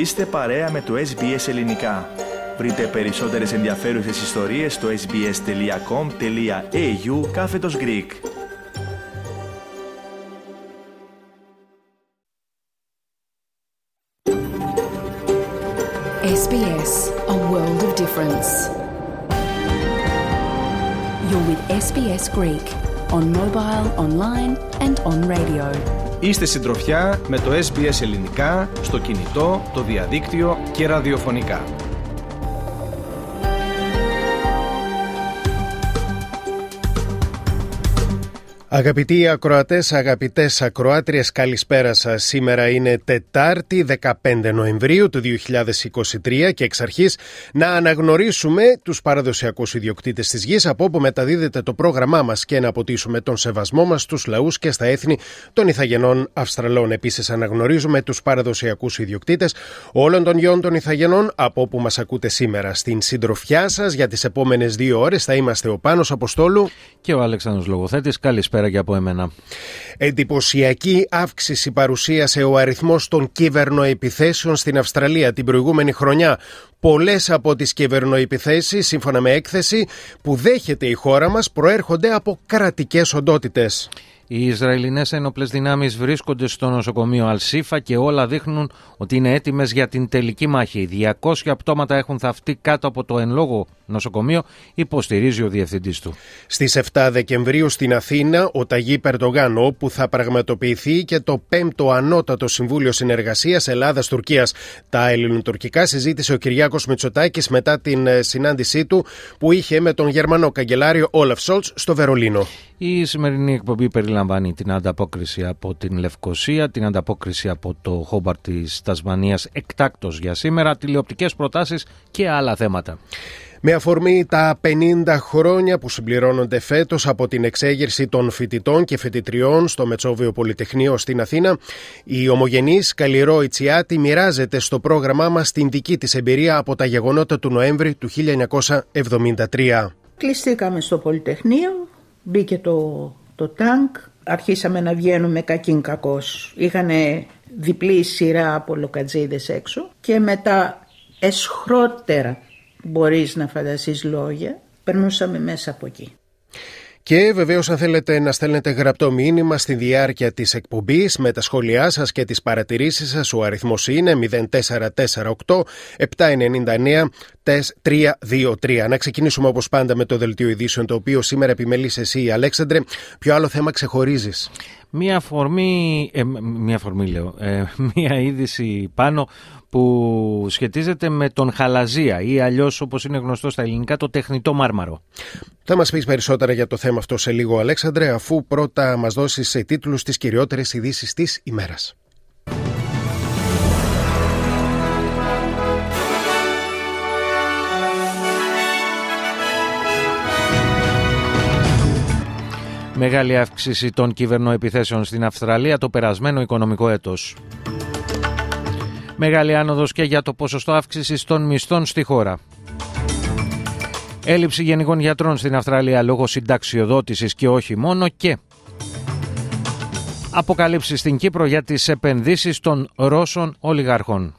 Είστε παρέα με το SBS Ελληνικά. Βρείτε περισσότερες ενδιαφέρουσες ιστορίες στο sbs.com.au κάθετος Greek. SBS, a world of difference. You're with SBS Greek on mobile, online and on radio. Είστε συντροφιά με το SBS Ελληνικά στο κινητό, το διαδίκτυο και ραδιοφωνικά. Αγαπητοί ακροατές, αγαπητές ακροάτριες, καλησπέρα σας. Σήμερα είναι Τετάρτη, 15 Νοεμβρίου του 2023 και εξ αρχής να αναγνωρίσουμε τους παραδοσιακούς ιδιοκτήτες της γης από όπου μεταδίδεται το πρόγραμμά μας και να αποτίσουμε τον σεβασμό μας στους λαούς και στα έθνη των Ιθαγενών Αυστραλών. Επίσης, αναγνωρίζουμε τους παραδοσιακούς ιδιοκτήτες όλων των γιών των Ιθαγενών από όπου μας ακούτε σήμερα. Στην συντροφιά σας για τις επόμενες δύο ώρες θα είμαστε ο Πάνος Αποστόλου και ο Αλέξανδρος Λογοθέτης. Καλησπέρα και από εμένα. Εντυπωσιακή αύξηση παρουσίασε ο αριθμός των κυβερνοεπιθέσεων στην Αυστραλία την προηγούμενη χρονιά. Πολλές από τις κυβερνοεπιθέσεις, σύμφωνα με έκθεση που δέχεται η χώρα μας, προέρχονται από κρατικές οντότητες. Οι Ισραηλινές ένοπλες δυνάμεις βρίσκονται στο νοσοκομείο Αλσίφα και όλα δείχνουν ότι είναι έτοιμες για την τελική μάχη. 200 πτώματα έχουν θαυτεί κάτω από το εν λόγω νοσοκομείο, υποστηρίζει ο διευθυντής του. Στις 7 Δεκεμβρίου στην Αθήνα, ο Ταγί Περντογάν, όπου θα πραγματοποιηθεί και το 5ο Ανώτατο Συμβούλιο Συνεργασίας Ελλάδα-Τουρκία. Τα ελληνοτουρκικά συζήτησε ο Κυριάκος Μητσοτάκης μετά την ε, συνάντησή του που είχε με τον Γερμανό καγκελάριο Όλαφ Σόλτς στο Βερολίνο. Η σημερινή εκπομπή περιλαμβάνει την ανταπόκριση από την Λευκοσία, την ανταπόκριση από το Χόμπαρ της Τασμανίας εκτάκτο για σήμερα, τηλεοπτικές προτάσεις και άλλα θέματα. Με αφορμή τα 50 χρόνια που συμπληρώνονται φέτος από την εξέγερση των φοιτητών και φοιτητριών στο Μετσόβιο Πολυτεχνείο στην Αθήνα, η ομογενής Καλλιρό Ιτσιάτη μοιράζεται στο πρόγραμμά μας την δική της εμπειρία από τα γεγονότα του Νοέμβρη του 1973. Κλειστήκαμε στο Πολυτεχνείο, μπήκε το, το τάγκ, αρχίσαμε να βγαίνουμε κακήν κακός. Είχαν διπλή σειρά από λοκατζίδες έξω και μετά εσχρότερα μπορείς να φανταστείς λόγια, περνούσαμε μέσα από εκεί. Και βεβαίως, αν θέλετε να στέλνετε γραπτό μήνυμα στη διάρκεια της εκπομπής με τα σχόλιά σας και τις παρατηρήσεις σας, ο αριθμός είναι 0448 799 323. Να ξεκινήσουμε όπως πάντα με το δελτίο ειδήσεων, το οποίο σήμερα επιμελείς εσύ, Αλέξανδρε. Ποιο άλλο θέμα ξεχωρίζεις; Μία αφορμή, ε, μία αφορμή λέω, ε, μία είδηση πάνω που σχετίζεται με τον χαλαζία ή αλλιώς όπως είναι γνωστό στα ελληνικά το τεχνητό μάρμαρο. Θα μας πεις περισσότερα για το θέμα αυτό σε λίγο Αλέξανδρε αφού πρώτα μας δώσεις σε τίτλους τις κυριότερες ειδήσει της ημέρας. Μεγάλη αύξηση των κυβερνοεπιθέσεων στην Αυστραλία το περασμένο οικονομικό έτος. Μεγάλη άνοδος και για το ποσοστό αύξησης των μισθών στη χώρα. Έλλειψη γενικών γιατρών στην Αυστραλία λόγω συνταξιοδότησης και όχι μόνο και αποκαλύψεις στην Κύπρο για τις επενδύσεις των Ρώσων ολιγαρχών.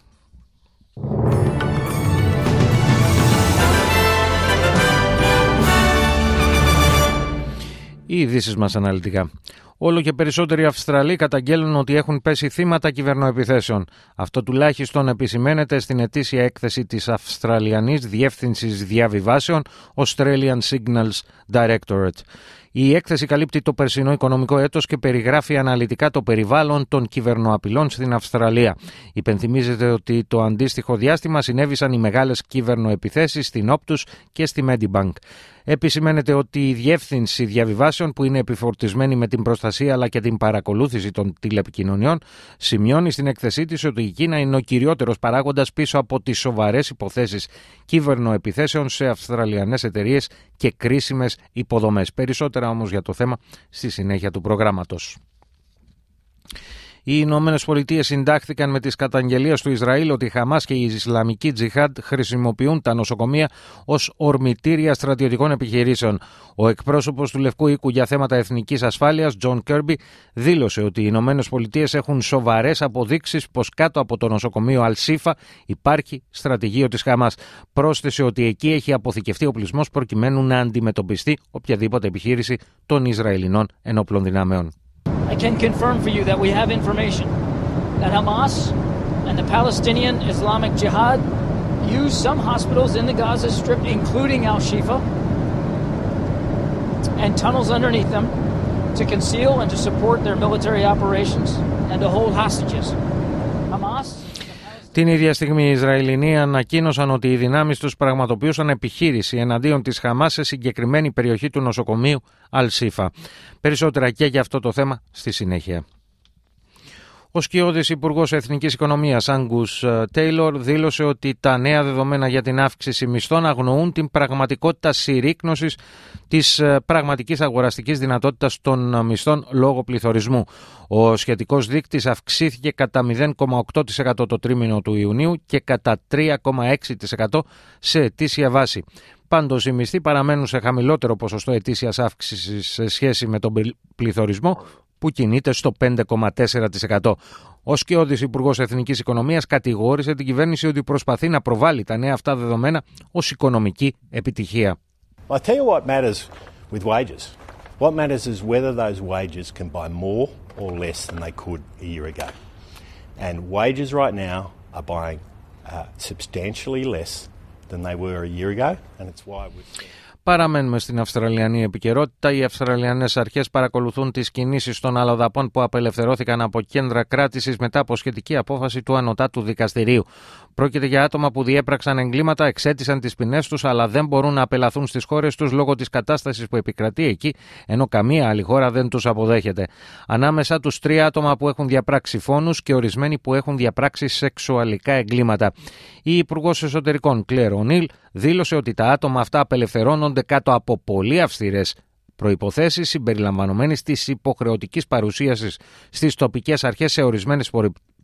Οι ειδήσεις μας αναλυτικά. Όλο και περισσότεροι Αυστραλοί καταγγέλνουν ότι έχουν πέσει θύματα κυβερνοεπιθέσεων. Αυτό τουλάχιστον επισημαίνεται στην ετήσια έκθεση της Αυστραλιανής Διεύθυνσης Διαβιβάσεων Australian Signals Directorate. Η έκθεση καλύπτει το περσινό οικονομικό έτος και περιγράφει αναλυτικά το περιβάλλον των κυβερνοαπειλών στην Αυστραλία. Υπενθυμίζεται ότι το αντίστοιχο διάστημα συνέβησαν οι μεγάλες κυβερνοεπιθέσεις στην Optus και στη Medibank. Επισημαίνεται ότι η διεύθυνση διαβιβάσεων που είναι επιφορτισμένη με την προστασία αλλά και την παρακολούθηση των τηλεπικοινωνιών σημειώνει στην έκθεσή της ότι η Κίνα είναι ο κυριότερος παράγοντας πίσω από τις σοβαρές υποθέσεις κυβερνοεπιθέσεων σε Αυστραλιανές εταιρείες και κρίσιμες υποδομές. Περισσότερα όμως για το θέμα στη συνέχεια του προγράμματος. Οι Ηνωμένες Πολιτείες συντάχθηκαν με τις καταγγελίες του Ισραήλ ότι η Χαμάς και η Ισλαμική Τζιχάντ χρησιμοποιούν τα νοσοκομεία ως ορμητήρια στρατιωτικών επιχειρήσεων. Ο εκπρόσωπος του Λευκού Οίκου για θέματα εθνικής ασφάλειας, Τζον Κέρμπι, δήλωσε ότι οι Ηνωμένε Πολιτείες έχουν σοβαρές αποδείξεις πως κάτω από το νοσοκομείο Αλσίφα υπάρχει στρατηγείο της Χαμάς. Πρόσθεσε ότι εκεί έχει αποθηκευτεί ο πλεισμό προκειμένου να αντιμετωπιστεί οποιαδήποτε επιχείρηση των Ισραηλινών ενόπλων δυνάμεων. I can confirm for you that we have information that Hamas and the Palestinian Islamic Jihad use some hospitals in the Gaza Strip, including Al Shifa, and tunnels underneath them to conceal and to support their military operations and to hold hostages. Hamas Την ίδια στιγμή οι Ισραηλινοί ανακοίνωσαν ότι οι δυνάμεις τους πραγματοποιούσαν επιχείρηση εναντίον της Χαμάς σε συγκεκριμένη περιοχή του νοσοκομείου Αλσίφα. Περισσότερα και για αυτό το θέμα στη συνέχεια. Ο σκιώδης Υπουργός Εθνικής Οικονομίας, Άγκου ε, Τέιλορ, δήλωσε ότι τα νέα δεδομένα για την αύξηση μισθών αγνοούν την πραγματικότητα συρρήκνωσης της ε, πραγματικής αγοραστικής δυνατότητας των μισθών λόγω πληθωρισμού. Ο σχετικός δείκτης αυξήθηκε κατά 0,8% το τρίμηνο του Ιουνίου και κατά 3,6% σε ετήσια βάση. Πάντως, οι μισθοί παραμένουν σε χαμηλότερο ποσοστό ετήσιας αύξησης σε σχέση με τον πληθωρισμό που κινείται στο 5,4%. Ω και ο Δη Υπουργός Εθνικής Οικονομίας, κατηγόρησε την κυβέρνηση ότι προσπαθεί να προβάλλει τα νέα αυτά δεδομένα ως οικονομική επιτυχία. Παραμένουμε στην Αυστραλιανή επικαιρότητα. Οι Αυστραλιανές αρχές παρακολουθούν τις κινήσεις των αλλοδαπών που απελευθερώθηκαν από κέντρα κράτησης μετά από σχετική απόφαση του Ανωτάτου Δικαστηρίου. Πρόκειται για άτομα που διέπραξαν εγκλήματα, εξέτησαν τις ποινές τους, αλλά δεν μπορούν να απελαθούν στις χώρες τους λόγω της κατάστασης που επικρατεί εκεί, ενώ καμία άλλη χώρα δεν τους αποδέχεται. Ανάμεσα τους τρία άτομα που έχουν διαπράξει φόνους και ορισμένοι που έχουν διαπράξει σεξουαλικά εγκλήματα. Η Υπουργός Εσωτερικών, Κλέρ Ονίλ, δήλωσε ότι τα άτομα αυτά απελευθερώνονται κάτω από πολύ αυστηρές προποθέσει συμπεριλαμβανομένης της υποχρεωτικής παρουσίασης στις τοπικές αρχές σε ορισμένες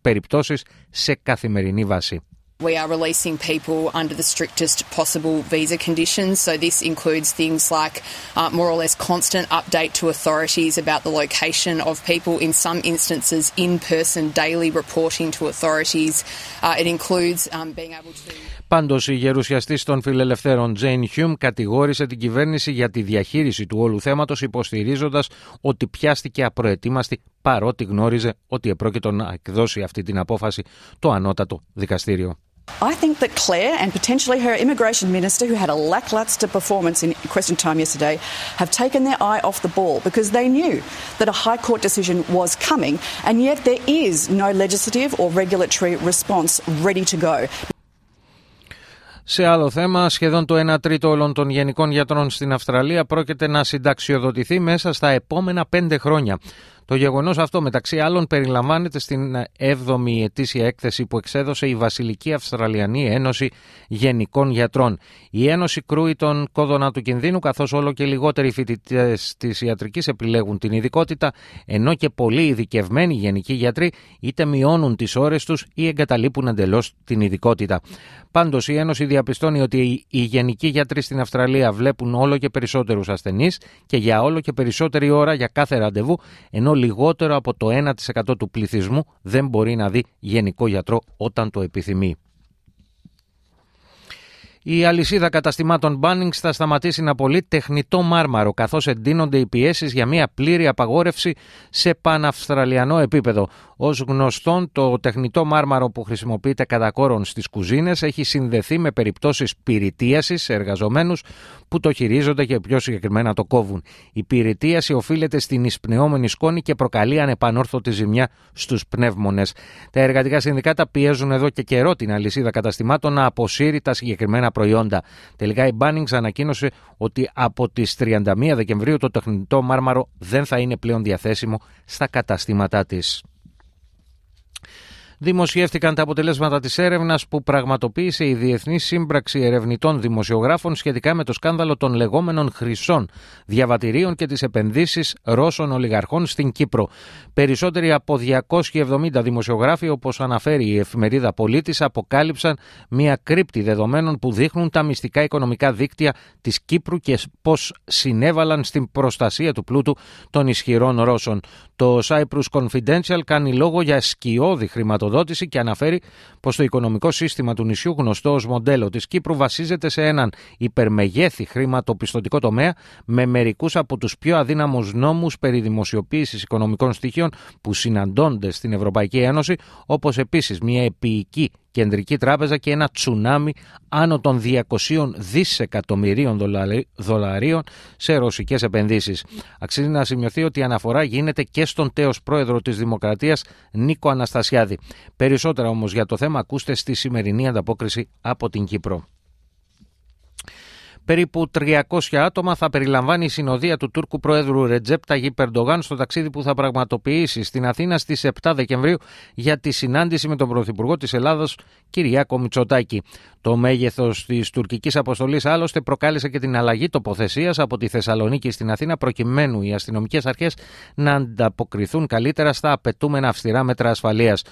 περιπτώσεις σε καθημερινή βάση. We are releasing people under the strictest possible visa conditions. So, this includes things like uh, more or less constant update to authorities about the location of people, in some instances, in person daily reporting to authorities. Uh, it includes um, being able to. Πάντως, η γερουσιαστής των φιλελευθέρων Τζέιν Χιούμ κατηγόρησε την κυβέρνηση για τη διαχείριση του όλου θέματος υποστηρίζοντας ότι πιάστηκε απροετοίμαστη παρότι γνώριζε ότι επρόκειτο να εκδώσει αυτή την απόφαση το ανώτατο δικαστήριο. I think that Claire and potentially her immigration minister, who had a lacklustre performance in question time yesterday, have taken their eye off the ball because they knew that a High Court decision was coming, and yet there is no legislative or regulatory response ready to go. Σε άλλο θέμα, σχεδόν το 1 τρίτο όλων των γενικών γιατρών στην Αυστραλία πρόκειται να συνταξιοδοτηθεί μέσα στα επόμενα πέντε χρόνια. Το γεγονός αυτό, μεταξύ άλλων, περιλαμβάνεται στην 7η ετήσια έκθεση που εξέδωσε η Βασιλική Αυστραλιανή Ένωση Γενικών Γιατρών. Η Ένωση κρούει τον κόδωνα του κινδύνου, καθώς όλο και λιγότεροι φοιτητές της ιατρικής επιλέγουν την ειδικότητα, ενώ και πολλοί ειδικευμένοι γενικοί γιατροί είτε μειώνουν τις ώρες τους ή εγκαταλείπουν εντελώς την ειδικότητα. Πάντως, η Ένωση διαπιστώνει ότι οι γενικοί γιατροί στην Αυστραλία βλέπουν όλο και περισσότερους ασθενείς και για όλο και περισσότερη ώρα για κάθε ραντεβού, ενώ λιγότερο από το 1% του πληθυσμού δεν μπορεί να δει γενικό γιατρό όταν το επιθυμεί. Η αλυσίδα καταστημάτων Bunnings θα σταματήσει να πωλεί τεχνητό μάρμαρο, καθώς εντείνονται οι πιέσεις για μια πλήρη απαγόρευση σε παναυστραλιανό επίπεδο. Ω γνωστόν, το τεχνητό μάρμαρο που χρησιμοποιείται κατά κόρον στις κουζίνες έχει συνδεθεί με περιπτώσεις πυρητίασης σε εργαζομένους που το χειρίζονται και πιο συγκεκριμένα το κόβουν. Η πυρητίαση οφείλεται στην εισπνεώμενη σκόνη και προκαλεί ανεπανόρθωτη ζημιά στους πνεύμονες. Τα εργατικά συνδικάτα πιέζουν εδώ και καιρό την αλυσίδα καταστημάτων να αποσύρει τα συγκεκριμένα προϊόντα. Τελικά η Bunnings ανακοίνωσε ότι από τις 31 Δεκεμβρίου το τεχνητό μάρμαρο δεν θα είναι πλέον διαθέσιμο στα καταστήματά της. Δημοσιεύτηκαν τα αποτελέσματα της έρευνας που πραγματοποίησε η Διεθνής Σύμπραξη Ερευνητών Δημοσιογράφων σχετικά με το σκάνδαλο των λεγόμενων χρυσών διαβατηρίων και τις επενδύσεις Ρώσων ολιγαρχών στην Κύπρο. Περισσότεροι από 270 δημοσιογράφοι, όπως αναφέρει η εφημερίδα Πολίτης, αποκάλυψαν μια κρύπτη δεδομένων που δείχνουν τα μυστικά οικονομικά δίκτυα της Κύπρου και πώς συνέβαλαν στην προστασία του πλούτου των ισχυρών Ρώσων. Το Cyprus Confidential κάνει λόγο για σκιώδη χρηματοδότηση και αναφέρει πως το οικονομικό σύστημα του νησιού, γνωστό ως μοντέλο της Κύπρου, βασίζεται σε έναν υπερμεγέθη χρηματοπιστωτικό τομέα με μερικούς από τους πιο αδύναμους νόμους περί δημοσιοποίησης οικονομικών στοιχείων που συναντώνται στην Ευρωπαϊκή Ένωση, όπως επίσης μια επίοικη κεντρική τράπεζα και ένα τσουνάμι άνω των 200 δισεκατομμυρίων δολαρίων σε ρωσικές επενδύσεις. Αξίζει να σημειωθεί ότι η αναφορά γίνεται και στον τέος πρόεδρο της Δημοκρατίας Νίκο Αναστασιάδη. Περισσότερα όμως για το θέμα ακούστε στη σημερινή ανταπόκριση από την Κύπρο. Περίπου 300 άτομα θα περιλαμβάνει η συνοδεία του Τούρκου Πρόεδρου Ρετζέπ Ταγί Περντογάν στο ταξίδι που θα πραγματοποιήσει στην Αθήνα στις 7 Δεκεμβρίου για τη συνάντηση με τον Πρωθυπουργό της Ελλάδα Κυριάκο Μητσοτάκη. Το μέγεθος της τουρκικής αποστολής άλλωστε προκάλεσε και την αλλαγή τοποθεσίας από τη Θεσσαλονίκη στην Αθήνα προκειμένου οι αστυνομικές αρχές να ανταποκριθούν καλύτερα στα απαιτούμενα αυστηρά μέτρα ασφαλείας.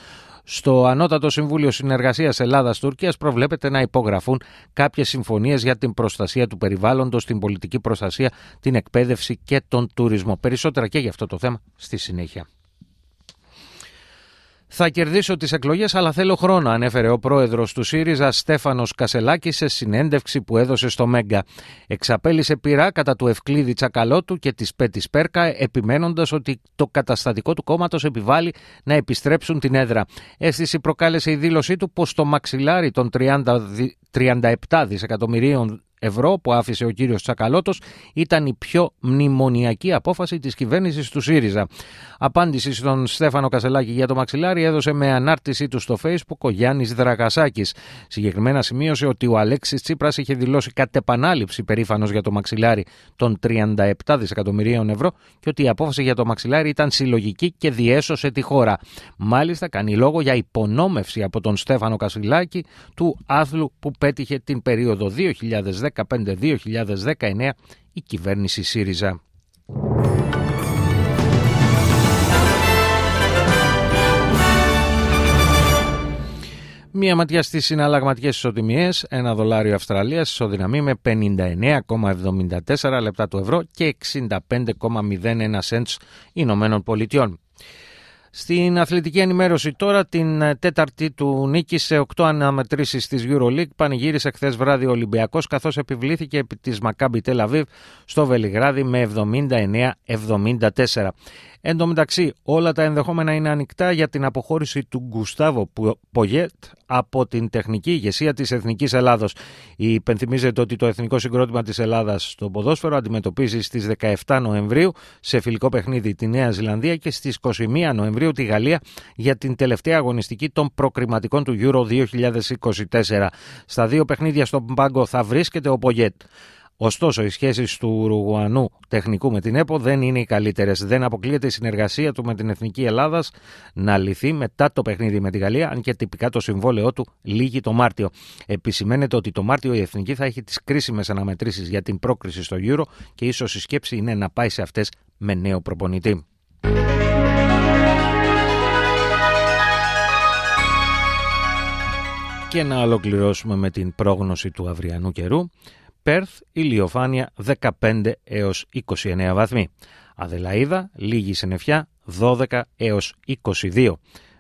Στο Ανώτατο Συμβούλιο Συνεργασίας Ελλάδα-Τουρκία προβλέπεται να υπογραφούν κάποιες συμφωνίες για την προστασία του περιβάλλοντος, την πολιτική προστασία, την εκπαίδευση και τον τουρισμό. Περισσότερα και για αυτό το θέμα στη συνέχεια. Θα κερδίσω τις εκλογές, αλλά θέλω χρόνο, ανέφερε ο πρόεδρος του ΣΥΡΙΖΑ Στέφανος Κασελάκης σε συνέντευξη που έδωσε στο Μέγκα. Εξαπέλυσε πειρά κατά του Ευκλήδη Τσακαλώτου και της Πέτη Πέρκα, επιμένοντας ότι το καταστατικό του κόμματος επιβάλλει να επιστρέψουν την έδρα. Αίσθηση προκάλεσε η δήλωσή του πως το μαξιλάρι των 30, 37 δισεκατομμυρίων ευρώ που άφησε ο κύριος Τσακαλώτος ήταν η πιο μνημονιακή απόφαση της κυβέρνησης του ΣΥΡΙΖΑ. Απάντηση στον Στέφανο Κασελάκη για το μαξιλάρι έδωσε με ανάρτησή του στο facebook ο Γιάννης Δραγασάκης. Συγκεκριμένα σημείωσε ότι ο Αλέξης Τσίπρας είχε δηλώσει κατ' επανάληψη περήφανος για το μαξιλάρι των 37 δισεκατομμυρίων ευρώ και ότι η απόφαση για το μαξιλάρι ήταν συλλογική και διέσωσε τη χώρα. Μάλιστα κάνει λόγο για υπονόμευση από τον Στέφανο Κασιλάκη του άθλου που πέτυχε την περίοδο 2015-2019 η κυβέρνηση ΣΥΡΙΖΑ. Μία ματιά στις συναλλαγματικές ισοτιμίες. Ένα δολάριο Αυστραλίας ισοδυναμεί με 59,74 λεπτά του ευρώ και 65,01 cents Ηνωμένων Πολιτειών. Στην αθλητική ενημέρωση τώρα, την ε, τέταρτη του νίκη σε οκτώ αναμετρήσεις της Euroleague, πανηγύρισε χθες βράδυ ο Ολυμπιακός, καθώς επιβλήθηκε επί της Μακάμπι Τελαβίβ στο Βελιγράδι με 79-74. Εν τω μεταξύ, όλα τα ενδεχόμενα είναι ανοιχτά για την αποχώρηση του Γκουστάβο Πογέτ από την τεχνική ηγεσία της Εθνικής Ελλάδος. Υπενθυμίζεται ότι το εθνικό συγκρότημα της Ελλάδας στο ποδόσφαιρο αντιμετωπίζει στις 17 Νοεμβρίου σε φιλικό παιχνίδι τη Νέα Ζηλανδία και στις 21 Νοεμβρίου τη Γαλλία για την τελευταία αγωνιστική των προκριματικών του Euro 2024. Στα δύο παιχνίδια στον πάγκο θα βρίσκεται ο Πογέτ. Ωστόσο, οι σχέσεις του Ουρουγουανού τεχνικού με την ΕΠΟ δεν είναι οι καλύτερες. Δεν αποκλείεται η συνεργασία του με την Εθνική Ελλάδας να λυθεί μετά το παιχνίδι με τη Γαλλία, αν και τυπικά το συμβόλαιό του λύγει το Μάρτιο. Επισημαίνεται ότι το Μάρτιο η Εθνική θα έχει τις κρίσιμες αναμετρήσεις για την πρόκριση στο Euro και ίσως η σκέψη είναι να πάει σε αυτές με νέο προπονητή. Και να ολοκληρώσουμε με την πρόγνωση του αυριανού καιρού. Πέρθ ηλιοφάνεια 15 έως 29 βαθμοί. Αδελαίδα λίγη συννεφιά 12 έως 22.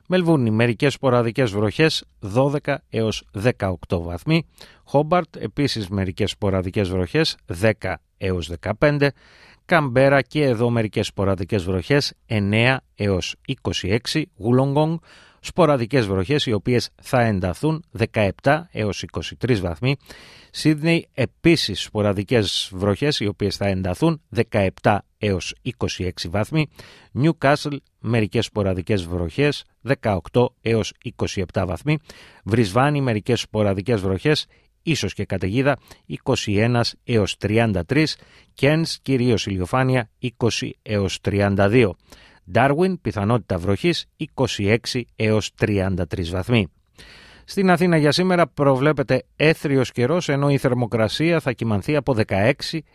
Μελβούνι μερικές σποραδικές βροχές 12 έως 18 βαθμοί. Χόμπαρτ επίσης μερικές σποραδικές βροχές 10 έως 15. Καμπέρα και εδώ μερικές σποραδικές βροχές 9 έως 26. Γουλονγκόνγκ σποραδικές βροχές οι οποίες θα ενταθούν 17 έως 23 βαθμοί. Σίδνεϊ επίσης σποραδικές βροχές οι οποίες θα ενταθούν 17 έως 26 βαθμοί. Νιουκάσλ μερικές σποραδικές βροχές 18 έως 27 βαθμοί. Βρισβάνη μερικές σποραδικές βροχές ίσως και καταιγίδα 21 έως 33. Κένς κυρίως ηλιοφάνεια 20 έως 32. Darwin, πιθανότητα βροχής 26 έως 33 βαθμοί. Στην Αθήνα για σήμερα προβλέπεται έθριος καιρός ενώ η θερμοκρασία θα κυμανθεί από 16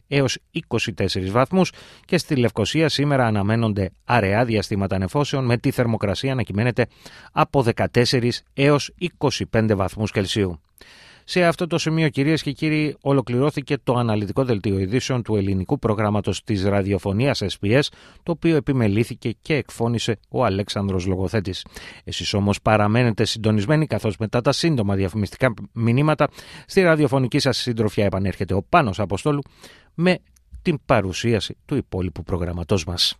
έως 24 βαθμούς και στη Λευκοσία σήμερα αναμένονται αραιά διαστήματα νεφώσεων με τη θερμοκρασία να κυμαίνεται από 14 έως 25 βαθμούς Κελσίου. Σε αυτό το σημείο, κυρίες και κύριοι, ολοκληρώθηκε το αναλυτικό δελτίο ειδήσεων του ελληνικού προγράμματος της ραδιοφωνίας SPS, το οποίο επιμελήθηκε και εκφώνησε ο Αλέξανδρος Λογοθέτης. Εσείς όμως παραμένετε συντονισμένοι, καθώς μετά τα σύντομα διαφημιστικά μηνύματα στη ραδιοφωνική σας συντροφιά επανέρχεται ο Πάνος Αποστόλου με την παρουσίαση του υπόλοιπου προγραμματός μας.